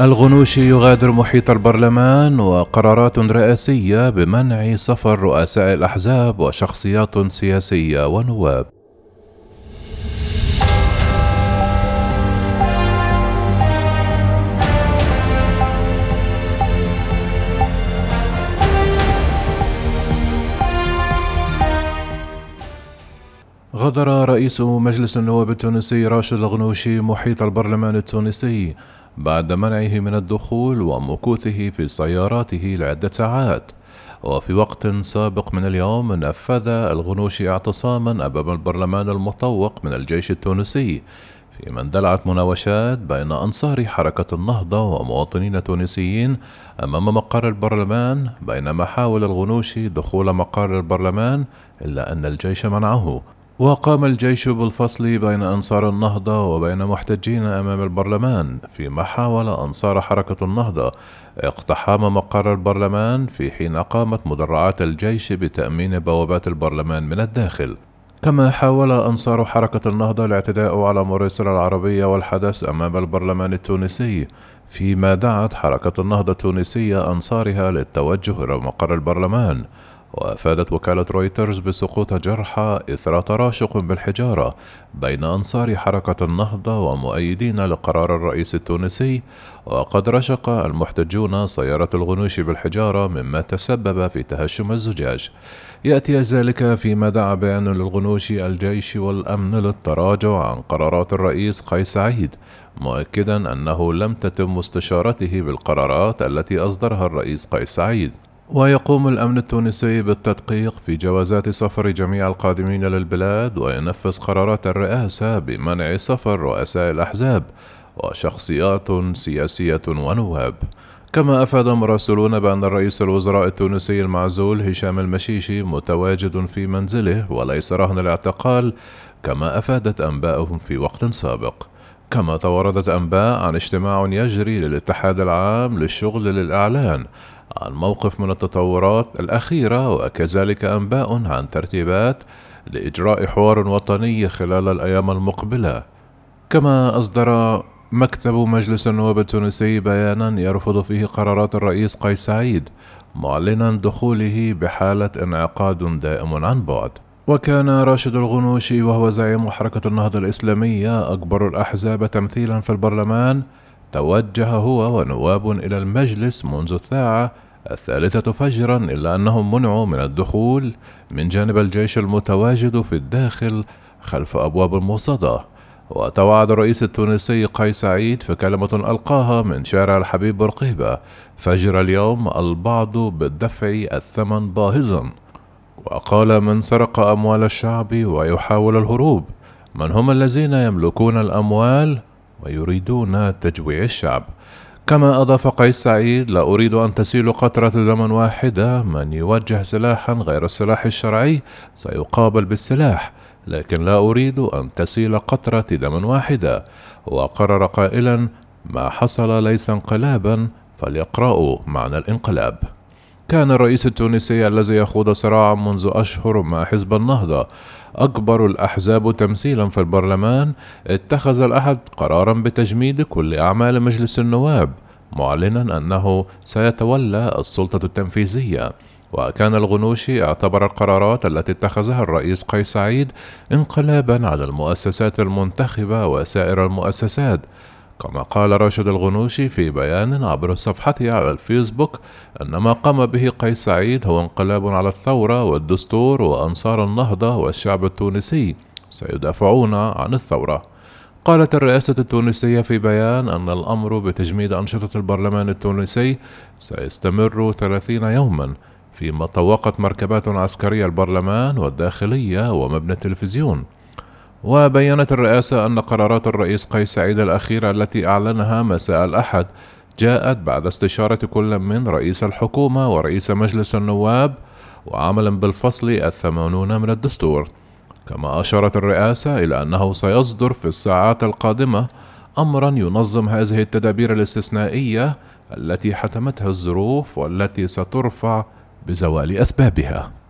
الغنوشي يغادر محيط البرلمان وقرارات رئاسية بمنع سفر رؤساء الأحزاب وشخصيات سياسية ونواب. غادر رئيس مجلس النواب التونسي راشد الغنوشي محيط البرلمان التونسي بعد منعه من الدخول ومكوثه في سياراته لعدة ساعات. وفي وقت سابق من اليوم نفذ الغنوشي اعتصاما أمام البرلمان المطوق من الجيش التونسي في من دلعت مناوشات بين أنصار حركة النهضة ومواطنين تونسيين أمام مقر البرلمان بينما حاول الغنوشي دخول مقر البرلمان إلا أن الجيش منعه. وقام الجيش بالفصل بين أنصار النهضة وبين محتجين أمام البرلمان فيما حاول أنصار حركة النهضة اقتحام مقر البرلمان في حين قامت مدرعات الجيش بتأمين بوابات البرلمان من الداخل. كما حاول أنصار حركة النهضة الاعتداء على مراسل العربية والحدث أمام البرلمان التونسي فيما دعت حركة النهضة التونسية أنصارها للتوجه إلى مقر البرلمان. وأفادت وكالة رويترز بسقوط جرحى إثر تراشق بالحجارة بين أنصار حركة النهضة ومؤيدين لقرار الرئيس التونسي وقد رشق المحتجون سيارة الغنوش بالحجارة مما تسبب في تهشم الزجاج. يأتي ذلك فيما دعا بيان للغنوش الجيش والأمن للتراجع عن قرارات الرئيس قيس سعيد مؤكدا أنه لم تتم استشارته بالقرارات التي أصدرها الرئيس قيس سعيد ويقوم الأمن التونسي بالتدقيق في جوازات سفر جميع القادمين للبلاد وينفذ قرارات الرئاسة بمنع سفر رؤساء الأحزاب وشخصيات سياسية ونواب. كما أفاد مراسلون بأن رئيس الوزراء التونسي المعزول هشام المشيشي متواجد في منزله وليس رهن الاعتقال كما أفادت أنباؤهم في وقت سابق. كما توردت أنباء عن اجتماع يجري للاتحاد العام للشغل للإعلان عن موقف من التطورات الأخيرة وكذلك أنباء عن ترتيبات لإجراء حوار وطني خلال الأيام المقبلة. كما أصدر مكتب مجلس النواب التونسي بيانا يرفض فيه قرارات الرئيس قيس سعيد معلنا دخوله بحالة انعقاد دائم عن بعد. وكان راشد الغنوشي وهو زعيم حركة النهضة الإسلامية أكبر الأحزاب تمثيلا في البرلمان توجه هو ونواب إلى المجلس منذ الساعة الثالثة فجرا إلا أنهم منعوا من الدخول من جانب الجيش المتواجد في الداخل خلف أبواب الموصدة. وتوعد الرئيس التونسي قيس سعيد في كلمة ألقاها من شارع الحبيب برقيبة فجر اليوم البعض بالدفع الثمن باهظا وقال من سرق أموال الشعب ويحاول الهروب. من هم الذين يملكون الأموال؟ ويريدون تجويع الشعب. كما أضاف قيس سعيد لا أريد أن تسيل قطرة دم واحدة من يوجه سلاحا غير السلاح الشرعي سيقابل بالسلاح لكن لا أريد أن تسيل قطرة دم واحدة. وقرر قائلا ما حصل ليس انقلابا فليقرأوا معنى الانقلاب. كان الرئيس التونسي الذي يخوض صراعا منذ أشهر مع حزب النهضة. أكبر الأحزاب تمثيلا في البرلمان اتخذ الأحد قرارا بتجميد كل أعمال مجلس النواب معلنا أنه سيتولى السلطة التنفيذية. وكان الغنوشي اعتبر القرارات التي اتخذها الرئيس قيس سعيد انقلابا على المؤسسات المنتخبة وسائر المؤسسات. كما قال راشد الغنوشي في بيان عبر صفحته على الفيسبوك أن ما قام به قيس سعيد هو انقلاب على الثورة والدستور وأنصار النهضة والشعب التونسي سيدافعون عن الثورة. قالت الرئاسة التونسية في بيان أن الأمر بتجميد أنشطة البرلمان التونسي سيستمر ثلاثين يوما فيما طوقت مركبات عسكرية البرلمان والداخلية ومبنى التلفزيون. وبينت الرئاسة أن قرارات الرئيس قيس سعيد الأخيرة التي أعلنها مساء الأحد جاءت بعد استشارة كل من رئيس الحكومة ورئيس مجلس النواب وعملا بالفصل الثمانون من الدستور. كما أشارت الرئاسة إلى أنه سيصدر في الساعات القادمة أمرا ينظم هذه التدابير الاستثنائية التي حتمتها الظروف والتي سترفع بزوال أسبابها.